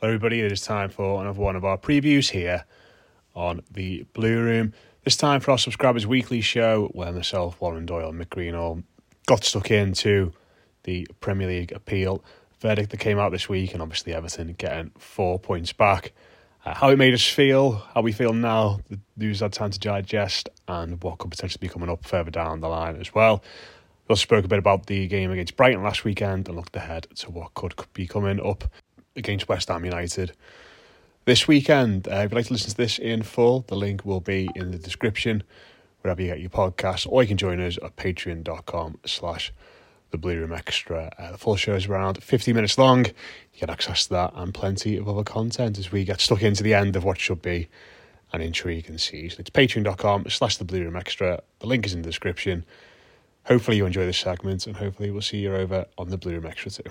Hello, everybody. It is time for another one of our previews here on the Blue Room. This time for our subscribers' weekly show, where myself, Warren Doyle, and Mick Greenall got stuck into the Premier League appeal verdict that came out this week, and obviously Everton getting four points back. Uh, how it made us feel, how we feel now, the news had time to digest, and what could potentially be coming up further down the line as well. We also spoke a bit about the game against Brighton last weekend and looked ahead to what could be coming up against West Ham United this weekend. Uh, if you'd like to listen to this in full, the link will be in the description wherever you get your podcast, or you can join us at patreon.com slash the Blue Room Extra. Uh, the full show is around 50 minutes long. You get access to that and plenty of other content as we get stuck into the end of what should be an intriguing season. It's patreon.com slash the Blue Room Extra. The link is in the description. Hopefully you enjoy this segment and hopefully we'll see you over on the Blue Room Extra too.